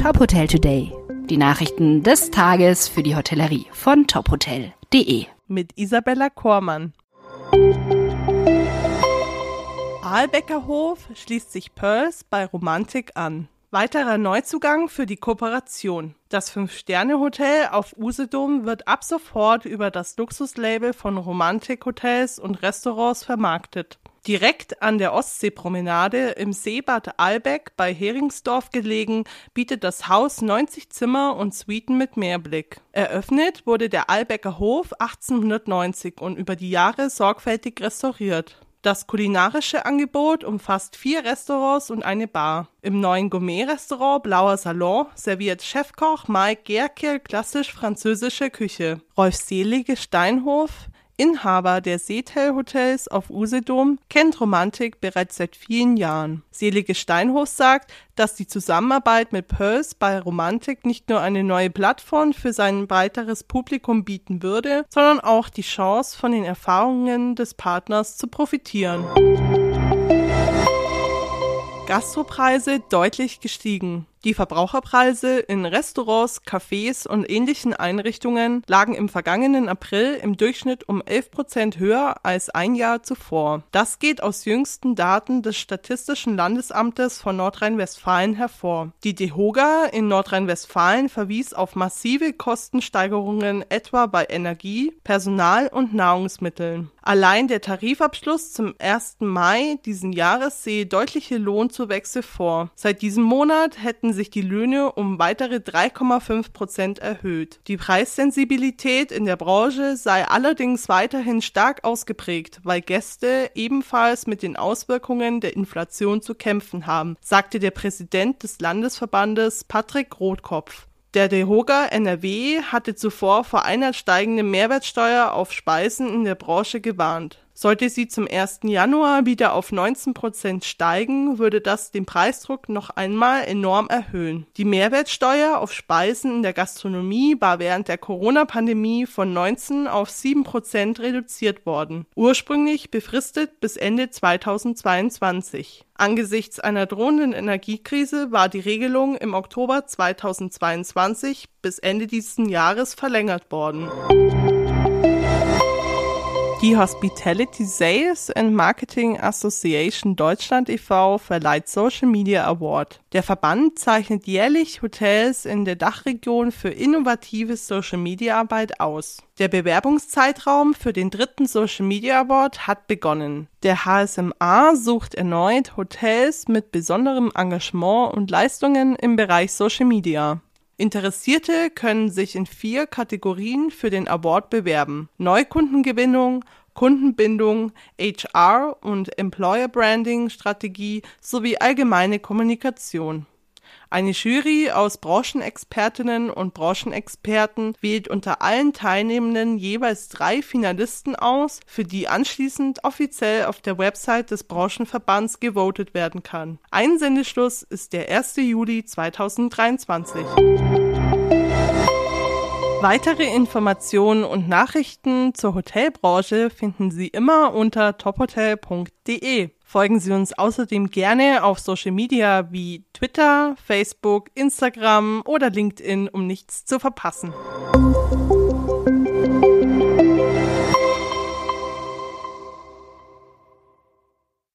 Top Hotel Today. Die Nachrichten des Tages für die Hotellerie von tophotel.de. Mit Isabella Kormann. Aalbecker Hof schließt sich Pearls bei Romantik an. Weiterer Neuzugang für die Kooperation. Das Fünf-Sterne-Hotel auf Usedom wird ab sofort über das Luxuslabel von Romantik Hotels und Restaurants vermarktet. Direkt an der Ostseepromenade im Seebad Albeck bei Heringsdorf gelegen, bietet das Haus 90 Zimmer und Suiten mit Meerblick. Eröffnet wurde der Albecker Hof 1890 und über die Jahre sorgfältig restauriert. Das kulinarische Angebot umfasst vier Restaurants und eine Bar. Im neuen Gourmet-Restaurant Blauer Salon serviert Chefkoch Mike Gerke klassisch französische Küche. Rolf Selige Steinhof Inhaber der Seetel Hotels auf Usedom, kennt Romantik bereits seit vielen Jahren. Selige Steinhof sagt, dass die Zusammenarbeit mit Pearls bei Romantik nicht nur eine neue Plattform für sein breiteres Publikum bieten würde, sondern auch die Chance, von den Erfahrungen des Partners zu profitieren. Gastropreise deutlich gestiegen. Die Verbraucherpreise in Restaurants, Cafés und ähnlichen Einrichtungen lagen im vergangenen April im Durchschnitt um 11 Prozent höher als ein Jahr zuvor. Das geht aus jüngsten Daten des Statistischen Landesamtes von Nordrhein-Westfalen hervor. Die DEHOGA in Nordrhein-Westfalen verwies auf massive Kostensteigerungen etwa bei Energie, Personal und Nahrungsmitteln. Allein der Tarifabschluss zum 1. Mai diesen Jahres sehe deutliche Lohnzuwächse vor. Seit diesem Monat hätten sich die Löhne um weitere 3,5 Prozent erhöht. Die Preissensibilität in der Branche sei allerdings weiterhin stark ausgeprägt, weil Gäste ebenfalls mit den Auswirkungen der Inflation zu kämpfen haben, sagte der Präsident des Landesverbandes Patrick Rotkopf. Der DEHOGA NRW hatte zuvor vor einer steigenden Mehrwertsteuer auf Speisen in der Branche gewarnt. Sollte sie zum 1. Januar wieder auf 19 Prozent steigen, würde das den Preisdruck noch einmal enorm erhöhen. Die Mehrwertsteuer auf Speisen in der Gastronomie war während der Corona-Pandemie von 19 auf 7 Prozent reduziert worden. Ursprünglich befristet bis Ende 2022. Angesichts einer drohenden Energiekrise war die Regelung im Oktober 2022 bis Ende dieses Jahres verlängert worden. Die Hospitality Sales and Marketing Association Deutschland e.V. verleiht Social Media Award. Der Verband zeichnet jährlich Hotels in der Dachregion für innovative Social Media Arbeit aus. Der Bewerbungszeitraum für den dritten Social Media Award hat begonnen. Der HSMA sucht erneut Hotels mit besonderem Engagement und Leistungen im Bereich Social Media. Interessierte können sich in vier Kategorien für den Award bewerben. Neukundengewinnung, Kundenbindung, HR und Employer Branding Strategie sowie allgemeine Kommunikation. Eine Jury aus Branchenexpertinnen und Branchenexperten wählt unter allen Teilnehmenden jeweils drei Finalisten aus, für die anschließend offiziell auf der Website des Branchenverbands gewotet werden kann. Einsendeschluss ist der 1. Juli 2023. Weitere Informationen und Nachrichten zur Hotelbranche finden Sie immer unter tophotel.de. Folgen Sie uns außerdem gerne auf Social Media wie Twitter, Facebook, Instagram oder LinkedIn, um nichts zu verpassen.